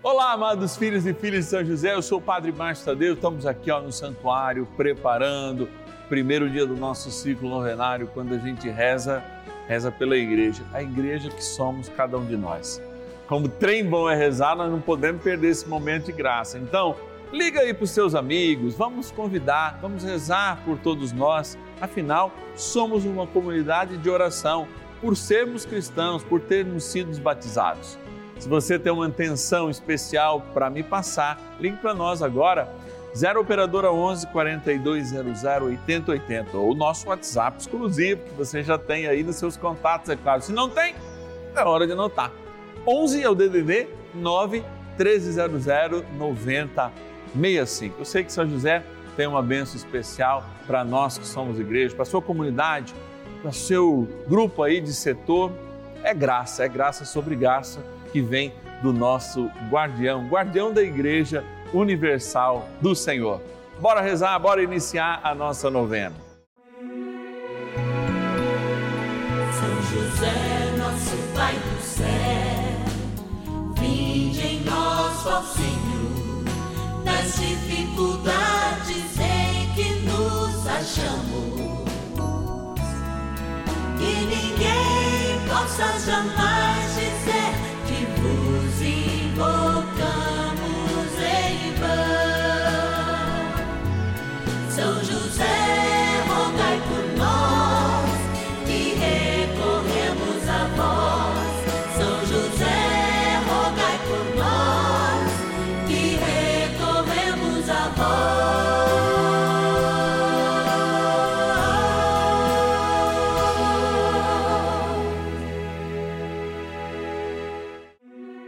Olá, amados filhos e filhas de São José, eu sou o Padre Márcio Tadeu, estamos aqui ó, no santuário preparando o primeiro dia do nosso ciclo novenário, quando a gente reza, reza pela igreja, a igreja que somos cada um de nós. Como trem bom é rezar, nós não podemos perder esse momento de graça. Então, liga aí para os seus amigos, vamos convidar, vamos rezar por todos nós, afinal, somos uma comunidade de oração, por sermos cristãos, por termos sido batizados. Se você tem uma intenção especial para me passar, ligue para nós agora, 0 Operadora 11 4200 8080 ou o nosso WhatsApp exclusivo que você já tem aí nos seus contatos, é claro. Se não tem, é hora de anotar. 11 é o DDD 9 1300 9065. Eu sei que São José tem uma benção especial para nós que somos igreja, para sua comunidade, para seu grupo aí de setor. É graça, é graça sobre graça que vem do nosso guardião, guardião da Igreja Universal do Senhor. Bora rezar, bora iniciar a nossa novena. São José, nosso Pai do céu, vinde em nós, ó Senhor, nas dificuldades em que nos achamos. Que ninguém possa jamais dizer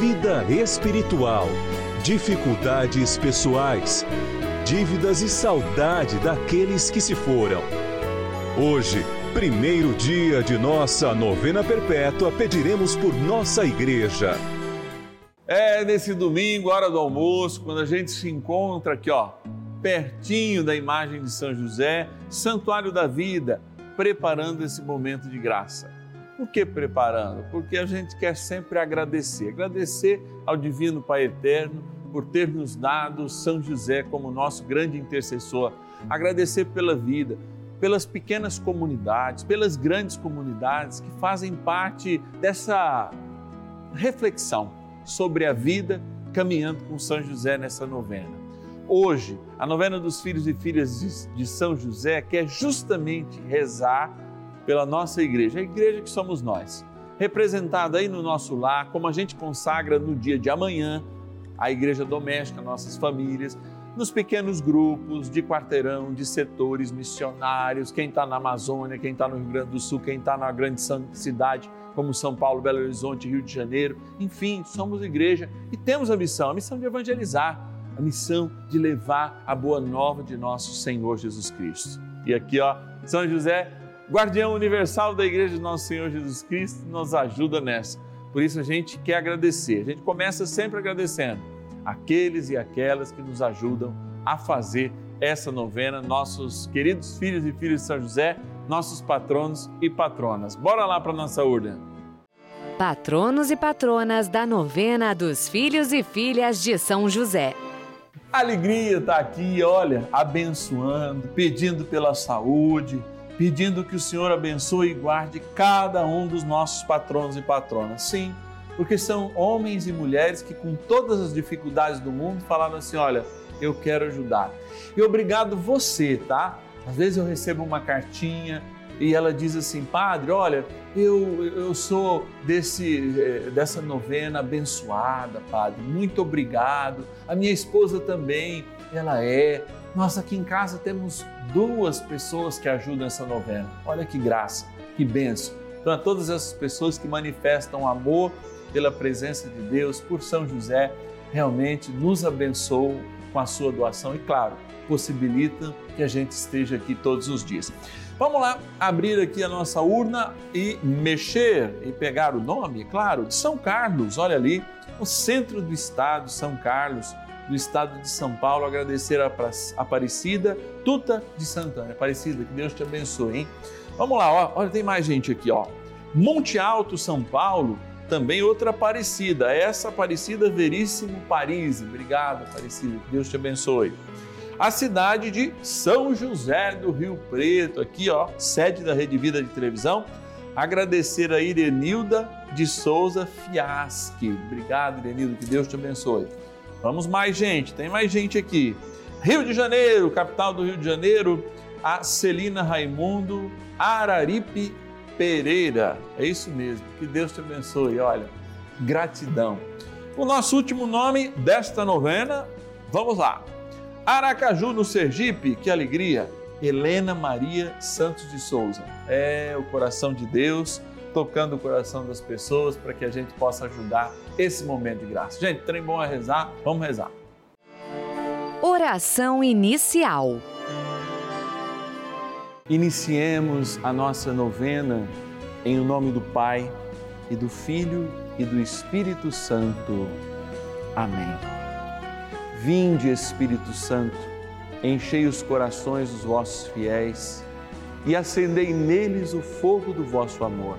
vida espiritual, dificuldades pessoais, dívidas e saudade daqueles que se foram. Hoje, primeiro dia de nossa novena perpétua, pediremos por nossa igreja. É nesse domingo, hora do almoço, quando a gente se encontra aqui, ó, pertinho da imagem de São José, Santuário da Vida, preparando esse momento de graça. Por que preparando? Porque a gente quer sempre agradecer. Agradecer ao Divino Pai Eterno por ter nos dado São José como nosso grande intercessor. Agradecer pela vida, pelas pequenas comunidades, pelas grandes comunidades que fazem parte dessa reflexão sobre a vida caminhando com São José nessa novena. Hoje, a novena dos filhos e filhas de São José quer justamente rezar pela nossa igreja, a igreja que somos nós, representada aí no nosso lar, como a gente consagra no dia de amanhã, a igreja doméstica, nossas famílias, nos pequenos grupos de quarteirão, de setores missionários, quem está na Amazônia, quem está no Rio Grande do Sul, quem está na grande cidade como São Paulo, Belo Horizonte, Rio de Janeiro, enfim, somos igreja e temos a missão, a missão de evangelizar, a missão de levar a boa nova de nosso Senhor Jesus Cristo. E aqui, ó, São José guardião universal da Igreja de Nosso Senhor Jesus Cristo, nos ajuda nessa. Por isso a gente quer agradecer. A gente começa sempre agradecendo aqueles e aquelas que nos ajudam a fazer essa novena, nossos queridos filhos e filhas de São José, nossos patronos e patronas. Bora lá para nossa urna. Patronos e patronas da novena dos filhos e filhas de São José. alegria está aqui, olha, abençoando, pedindo pela saúde pedindo que o Senhor abençoe e guarde cada um dos nossos patronos e patronas. Sim, porque são homens e mulheres que, com todas as dificuldades do mundo, falaram assim: olha, eu quero ajudar. E obrigado você, tá? Às vezes eu recebo uma cartinha e ela diz assim: Padre, olha, eu, eu sou desse, eh, dessa novena abençoada, Padre, muito obrigado. A minha esposa também, ela é. Nós aqui em casa temos duas pessoas que ajudam essa novena. Olha que graça, que benção. Então, a todas essas pessoas que manifestam amor pela presença de Deus, por São José, realmente nos abençoam com a sua doação e, claro, possibilitam que a gente esteja aqui todos os dias. Vamos lá abrir aqui a nossa urna e mexer e pegar o nome, claro, de São Carlos, olha ali, o centro do estado, São Carlos, do estado de São Paulo, agradecer a Aparecida Tuta de Santana. Aparecida, que Deus te abençoe, hein? Vamos lá, ó, olha, tem mais gente aqui, ó. Monte Alto, São Paulo, também outra Aparecida, essa Aparecida Veríssimo Paris. Obrigado, Aparecida, que Deus te abençoe. A cidade de São José do Rio Preto, aqui, ó, sede da Rede Vida de Televisão. Agradecer a Irenilda de Souza Fiaschi. Obrigado, Irenilda, que Deus te abençoe. Vamos mais gente, tem mais gente aqui. Rio de Janeiro, capital do Rio de Janeiro, a Celina Raimundo Araripe Pereira. É isso mesmo, que Deus te abençoe. Olha, gratidão. O nosso último nome desta novena, vamos lá. Aracaju, no Sergipe, que alegria. Helena Maria Santos de Souza. É o coração de Deus tocando o coração das pessoas para que a gente possa ajudar esse momento de graça. Gente, trem bom a rezar, vamos rezar. Oração inicial. Iniciemos a nossa novena em o nome do Pai e do Filho e do Espírito Santo. Amém. Vinde, Espírito Santo, enchei os corações dos vossos fiéis e acendei neles o fogo do vosso amor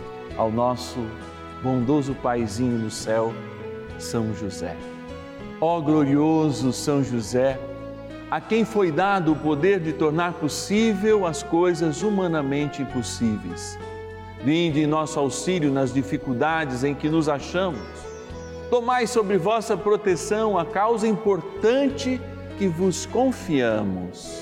ao nosso bondoso Paizinho no céu, São José. Ó glorioso São José, a quem foi dado o poder de tornar possível as coisas humanamente impossíveis. Vinde em nosso auxílio nas dificuldades em que nos achamos. Tomai sobre vossa proteção a causa importante que vos confiamos.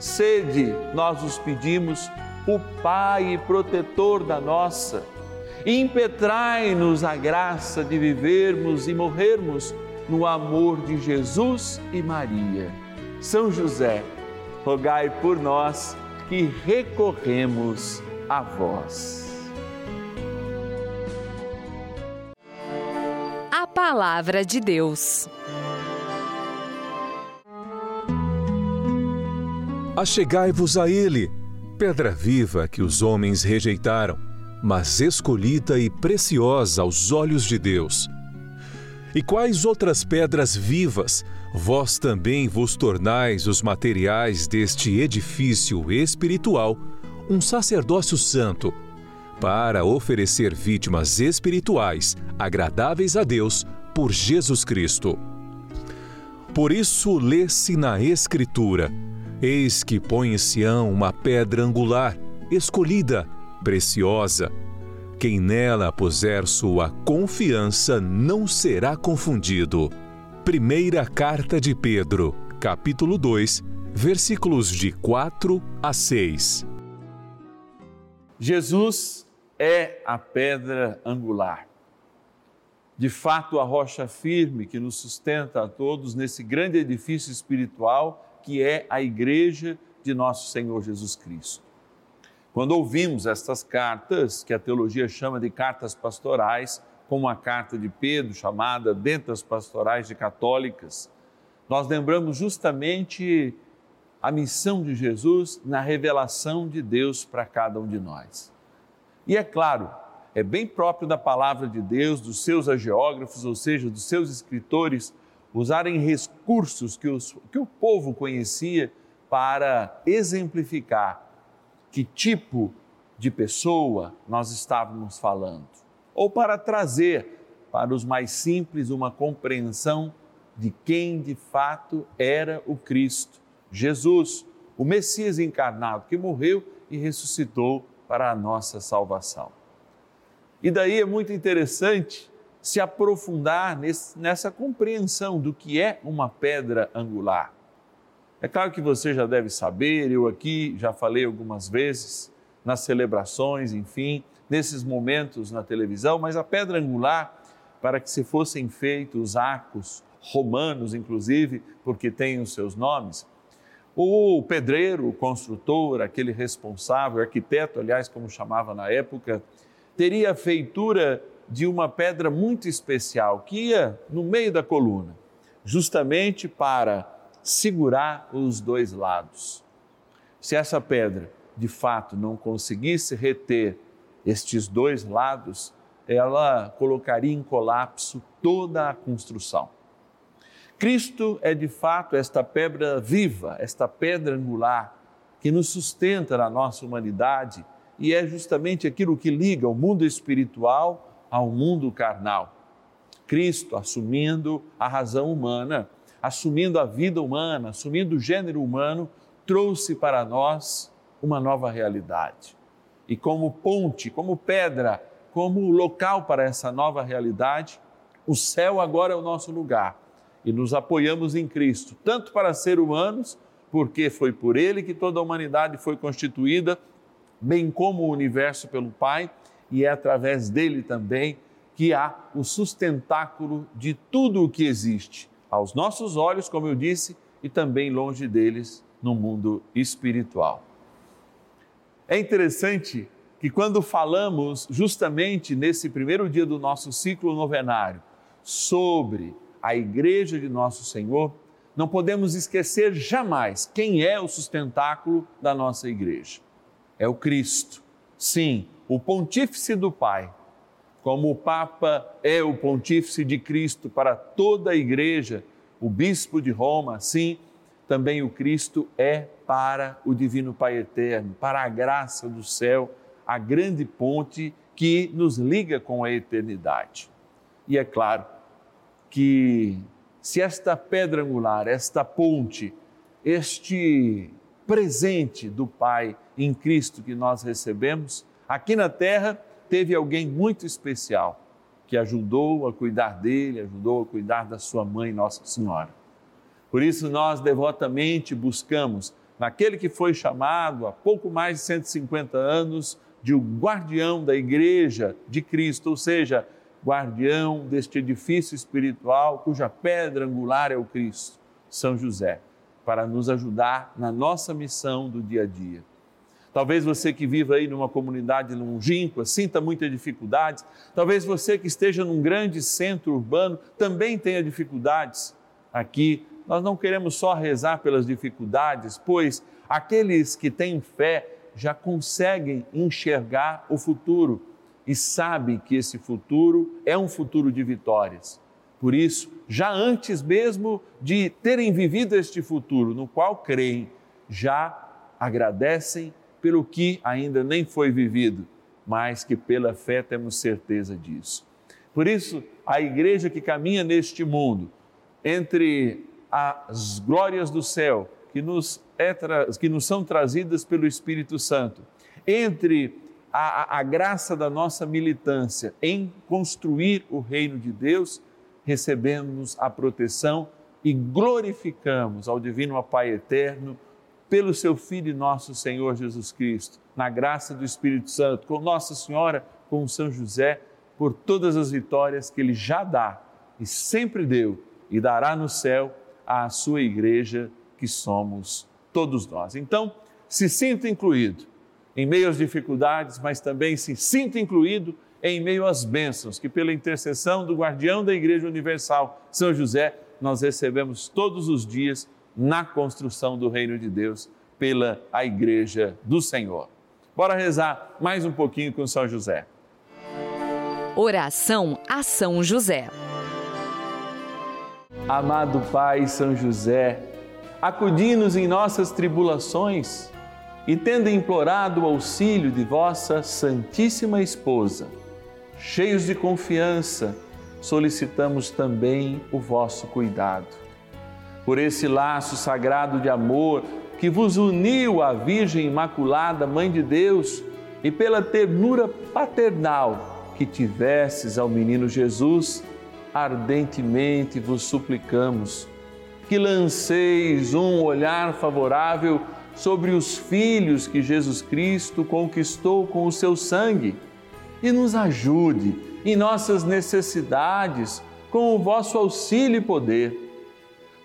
Sede, nós os pedimos, o Pai protetor da nossa. Impetrai-nos a graça de vivermos e morrermos no amor de Jesus e Maria. São José, rogai por nós que recorremos a vós. A Palavra de Deus. Achegai-vos a Ele, pedra viva que os homens rejeitaram, mas escolhida e preciosa aos olhos de Deus. E quais outras pedras vivas vós também vos tornais os materiais deste edifício espiritual, um sacerdócio santo, para oferecer vítimas espirituais agradáveis a Deus por Jesus Cristo. Por isso, lê-se na Escritura Eis que põe em Sião uma pedra angular, escolhida, preciosa. Quem nela puser sua confiança não será confundido. Primeira Carta de Pedro, capítulo 2, versículos de 4 a 6. Jesus é a pedra angular. De fato, a rocha firme que nos sustenta a todos nesse grande edifício espiritual que é a igreja de nosso Senhor Jesus Cristo. Quando ouvimos estas cartas, que a teologia chama de cartas pastorais, como a carta de Pedro, chamada dentre das pastorais de católicas, nós lembramos justamente a missão de Jesus na revelação de Deus para cada um de nós. E é claro, é bem próprio da palavra de Deus, dos seus agiógrafos, ou seja, dos seus escritores, usarem recursos que, os, que o povo conhecia para exemplificar que tipo de pessoa nós estávamos falando, ou para trazer para os mais simples uma compreensão de quem de fato era o Cristo, Jesus, o Messias encarnado que morreu e ressuscitou para a nossa salvação. E daí é muito interessante se aprofundar nesse, nessa compreensão do que é uma pedra angular. É claro que você já deve saber, eu aqui já falei algumas vezes nas celebrações, enfim, nesses momentos na televisão, mas a pedra angular, para que se fossem feitos arcos romanos, inclusive, porque tem os seus nomes, o pedreiro, o construtor, aquele responsável, arquiteto, aliás, como chamava na época, teria a feitura de uma pedra muito especial que ia no meio da coluna, justamente para segurar os dois lados. Se essa pedra de fato não conseguisse reter estes dois lados, ela colocaria em colapso toda a construção. Cristo é de fato esta pedra viva, esta pedra angular que nos sustenta na nossa humanidade e é justamente aquilo que liga o mundo espiritual ao mundo carnal. Cristo assumindo a razão humana, assumindo a vida humana, assumindo o gênero humano, trouxe para nós uma nova realidade. E como ponte, como pedra, como local para essa nova realidade, o céu agora é o nosso lugar e nos apoiamos em Cristo, tanto para ser humanos, porque foi por Ele que toda a humanidade foi constituída bem como o universo pelo Pai, e é através dele também que há o sustentáculo de tudo o que existe, aos nossos olhos, como eu disse, e também longe deles no mundo espiritual. É interessante que quando falamos justamente nesse primeiro dia do nosso ciclo novenário sobre a igreja de nosso Senhor, não podemos esquecer jamais quem é o sustentáculo da nossa igreja é o Cristo. Sim, o pontífice do Pai. Como o Papa é o pontífice de Cristo para toda a igreja, o bispo de Roma, sim, também o Cristo é para o Divino Pai Eterno, para a graça do céu, a grande ponte que nos liga com a eternidade. E é claro que se esta pedra angular, esta ponte, este presente do Pai em Cristo que nós recebemos, aqui na terra teve alguém muito especial que ajudou a cuidar dele, ajudou a cuidar da sua mãe, Nossa Senhora. Por isso nós devotamente buscamos naquele que foi chamado há pouco mais de 150 anos de o guardião da igreja de Cristo, ou seja, guardião deste edifício espiritual cuja pedra angular é o Cristo, São José para nos ajudar na nossa missão do dia a dia. Talvez você que viva aí numa comunidade longínqua sinta muitas dificuldades. Talvez você que esteja num grande centro urbano também tenha dificuldades. Aqui nós não queremos só rezar pelas dificuldades, pois aqueles que têm fé já conseguem enxergar o futuro e sabem que esse futuro é um futuro de vitórias. Por isso, já antes mesmo de terem vivido este futuro no qual creem, já agradecem pelo que ainda nem foi vivido, mas que pela fé temos certeza disso. Por isso, a igreja que caminha neste mundo, entre as glórias do céu, que nos, é, que nos são trazidas pelo Espírito Santo, entre a, a graça da nossa militância em construir o reino de Deus, recebemos a proteção e glorificamos ao Divino Pai Eterno pelo seu Filho nosso Senhor Jesus Cristo, na graça do Espírito Santo, com Nossa Senhora, com São José, por todas as vitórias que Ele já dá e sempre deu e dará no céu à sua igreja, que somos todos nós. Então, se sinta incluído em meio às dificuldades, mas também se sinta incluído em meio às bênçãos que, pela intercessão do guardião da Igreja Universal, São José, nós recebemos todos os dias na construção do reino de Deus pela a Igreja do Senhor. Bora rezar mais um pouquinho com São José. Oração a São José. Amado Pai São José, acudi-nos em nossas tribulações e, tendo implorado o auxílio de vossa Santíssima Esposa, cheios de confiança, solicitamos também o vosso cuidado. Por esse laço sagrado de amor que vos uniu à Virgem Imaculada, Mãe de Deus, e pela ternura paternal que tivesses ao menino Jesus, ardentemente vos suplicamos que lanceis um olhar favorável sobre os filhos que Jesus Cristo conquistou com o seu sangue e nos ajude em nossas necessidades com o vosso auxílio e poder.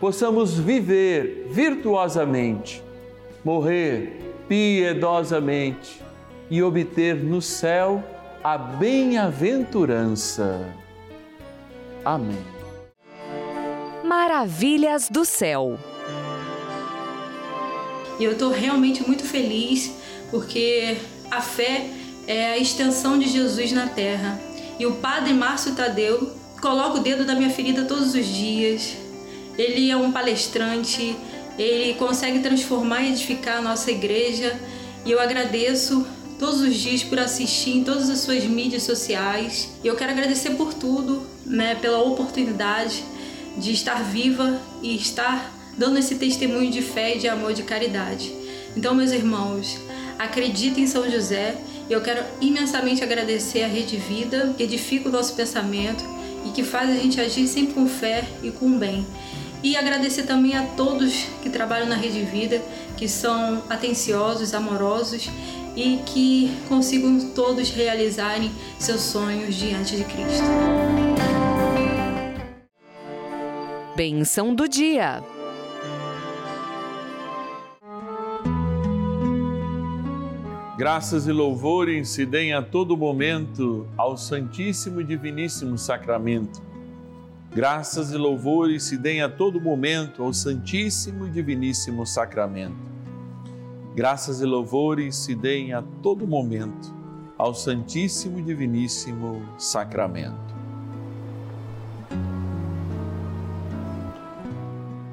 possamos viver virtuosamente, morrer piedosamente e obter no céu a bem-aventurança. Amém. Maravilhas do céu. E eu estou realmente muito feliz porque a fé é a extensão de Jesus na terra. E o Padre Márcio Tadeu coloca o dedo na minha ferida todos os dias. Ele é um palestrante, ele consegue transformar e edificar a nossa igreja. E eu agradeço todos os dias por assistir em todas as suas mídias sociais. E eu quero agradecer por tudo, né, pela oportunidade de estar viva e estar dando esse testemunho de fé, de amor, de caridade. Então, meus irmãos, acreditem em São José. Eu quero imensamente agradecer a Rede Vida, que edifica o nosso pensamento e que faz a gente agir sempre com fé e com bem. E agradecer também a todos que trabalham na Rede Vida, que são atenciosos, amorosos e que consigam todos realizarem seus sonhos diante de Cristo. Benção do dia. Graças e louvores se deem a todo momento ao Santíssimo e Diviníssimo Sacramento. Graças e louvores se deem a todo momento ao Santíssimo e Diviníssimo Sacramento. Graças e louvores se deem a todo momento ao Santíssimo e Diviníssimo Sacramento.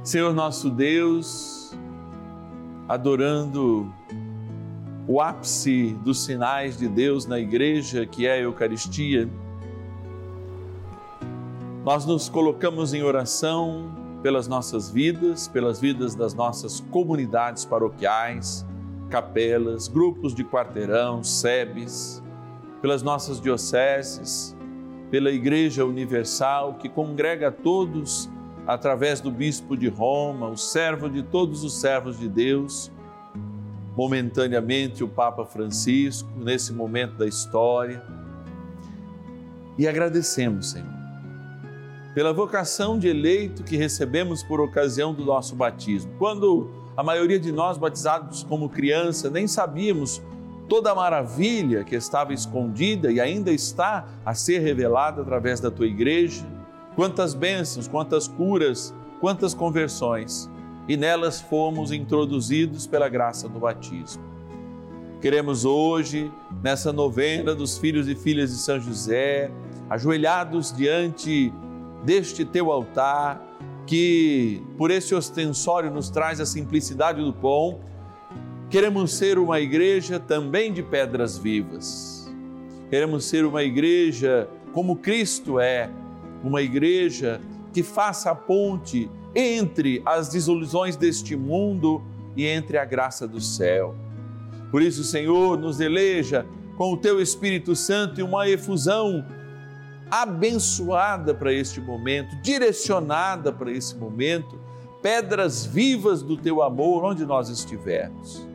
Senhor nosso Deus, adorando o ápice dos sinais de Deus na igreja, que é a Eucaristia, nós nos colocamos em oração pelas nossas vidas, pelas vidas das nossas comunidades paroquiais, capelas, grupos de quarteirão, SEBs, pelas nossas dioceses, pela Igreja Universal que congrega todos através do Bispo de Roma, o servo de todos os servos de Deus, momentaneamente o Papa Francisco, nesse momento da história. E agradecemos, Senhor, pela vocação de eleito que recebemos por ocasião do nosso batismo. Quando a maioria de nós, batizados como criança, nem sabíamos toda a maravilha que estava escondida e ainda está a ser revelada através da tua igreja quantas bênçãos, quantas curas, quantas conversões, e nelas fomos introduzidos pela graça do batismo. Queremos hoje, nessa novena dos filhos e filhas de São José, ajoelhados diante deste teu altar, que por esse ostensório nos traz a simplicidade do pão, queremos ser uma igreja também de pedras vivas. Queremos ser uma igreja como Cristo é, uma igreja que faça a ponte entre as desilusões deste mundo e entre a graça do céu. Por isso, Senhor, nos eleja com o teu Espírito Santo e uma efusão abençoada para este momento, direcionada para esse momento, pedras vivas do teu amor onde nós estivermos.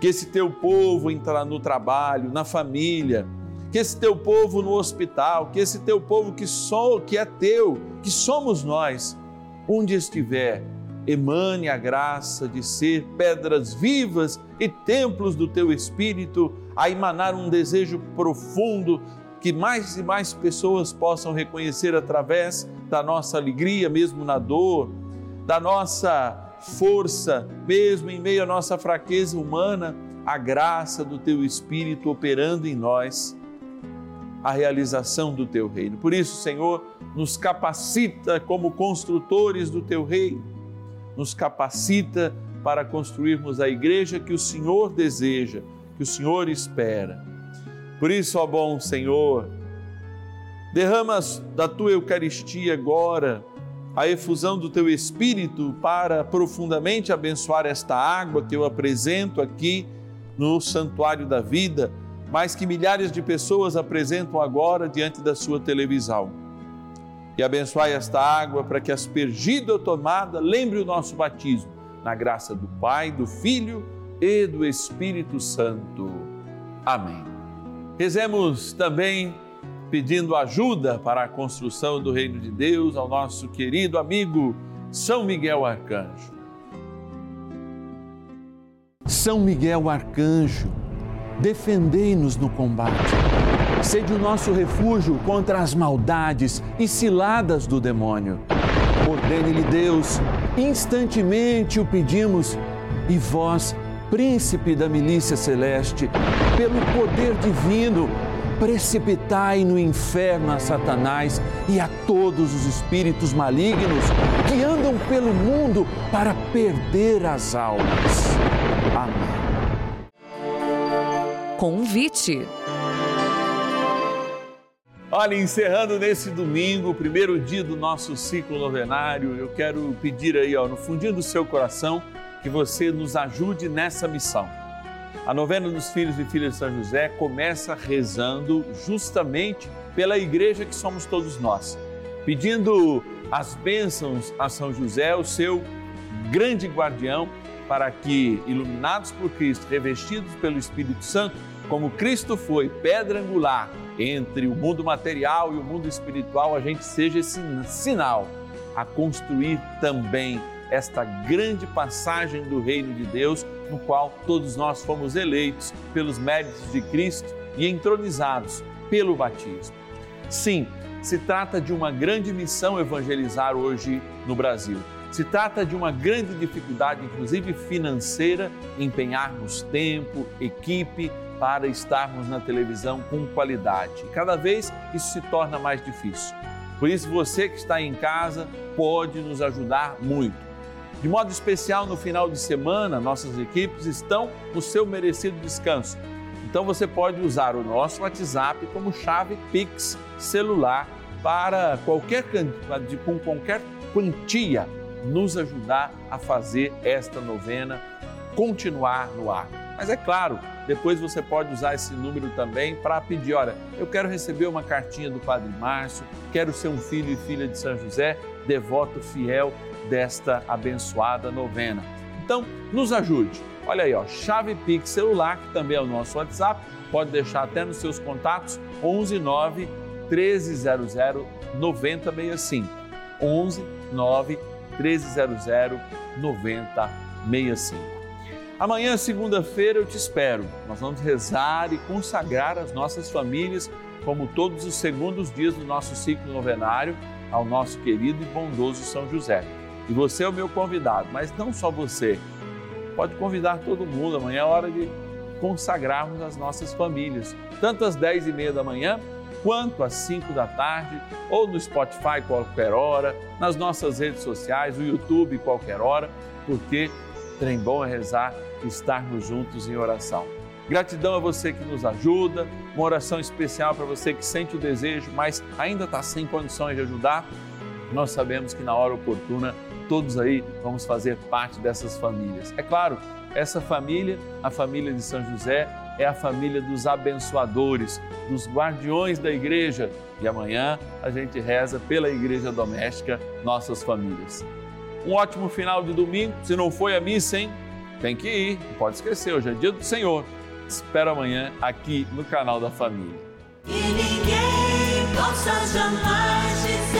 Que esse teu povo entrará no trabalho, na família, que esse teu povo no hospital, que esse teu povo que sou, que é teu, que somos nós, onde estiver, emane a graça de ser pedras vivas e templos do teu espírito, a emanar um desejo profundo que mais e mais pessoas possam reconhecer através da nossa alegria, mesmo na dor, da nossa força, mesmo em meio à nossa fraqueza humana, a graça do teu Espírito operando em nós, a realização do teu reino. Por isso, Senhor, nos capacita como construtores do teu reino, nos capacita para construirmos a igreja que o Senhor deseja, que o Senhor espera por isso, ó bom Senhor, derramas da tua Eucaristia agora a efusão do teu Espírito para profundamente abençoar esta água que eu apresento aqui no Santuário da Vida, mas que milhares de pessoas apresentam agora diante da sua televisão. E abençoai esta água para que, aspergida ou tomada, lembre o nosso batismo, na graça do Pai, do Filho e do Espírito Santo. Amém. Rezemos também pedindo ajuda para a construção do reino de Deus ao nosso querido amigo São Miguel Arcanjo. São Miguel Arcanjo, defendei-nos no combate. Sede o nosso refúgio contra as maldades e ciladas do demônio. Ordene-lhe Deus, instantemente o pedimos, e vós, príncipe da milícia celeste, pelo poder divino, precipitai no inferno a Satanás e a todos os espíritos malignos que andam pelo mundo para perder as almas. Amém. Convite. Olha, encerrando nesse domingo, o primeiro dia do nosso ciclo novenário, eu quero pedir aí, ó, no fundinho do seu coração, que você nos ajude nessa missão. A novena dos filhos e filhas de São José começa rezando justamente pela igreja que somos todos nós, pedindo as bênçãos a São José, o seu grande guardião, para que, iluminados por Cristo, revestidos pelo Espírito Santo, como Cristo foi pedra angular entre o mundo material e o mundo espiritual, a gente seja esse sinal a construir também esta grande passagem do reino de Deus, no qual todos nós fomos eleitos pelos méritos de Cristo e entronizados pelo batismo. Sim, se trata de uma grande missão evangelizar hoje no Brasil. Se trata de uma grande dificuldade, inclusive financeira, empenharmos tempo, equipe para estarmos na televisão com qualidade. Cada vez isso se torna mais difícil. Por isso, você que está em casa pode nos ajudar muito de modo especial, no final de semana, nossas equipes estão no seu merecido descanso. Então você pode usar o nosso WhatsApp como chave Pix celular para qualquer com qualquer quantia nos ajudar a fazer esta novena continuar no ar. Mas é claro, depois você pode usar esse número também para pedir, olha, eu quero receber uma cartinha do Padre Márcio, quero ser um filho e filha de São José, devoto fiel desta abençoada novena. Então, nos ajude. Olha aí, ó, chave Pix celular, que também é o nosso WhatsApp, pode deixar até nos seus contatos 11 9 1300 9065. 11 9 1300 9065. Amanhã, segunda-feira, eu te espero. Nós vamos rezar e consagrar as nossas famílias, como todos os segundos dias do nosso ciclo novenário, ao nosso querido e bondoso São José. E você é o meu convidado, mas não só você. Pode convidar todo mundo. Amanhã é hora de consagrarmos as nossas famílias, tanto às 10 e meia da manhã, quanto às 5 da tarde, ou no Spotify qualquer hora, nas nossas redes sociais, no YouTube qualquer hora, porque trem bom é rezar e estarmos juntos em oração. Gratidão a você que nos ajuda, uma oração especial para você que sente o desejo, mas ainda está sem condições de ajudar. Nós sabemos que na hora oportuna todos aí vamos fazer parte dessas famílias. É claro, essa família, a família de São José, é a família dos abençoadores, dos guardiões da igreja. E amanhã a gente reza pela igreja doméstica, nossas famílias. Um ótimo final de domingo. Se não foi a missa, hein? Tem que ir, não pode esquecer, hoje é dia do Senhor. Espero amanhã aqui no canal da família. E ninguém possa jamais dizer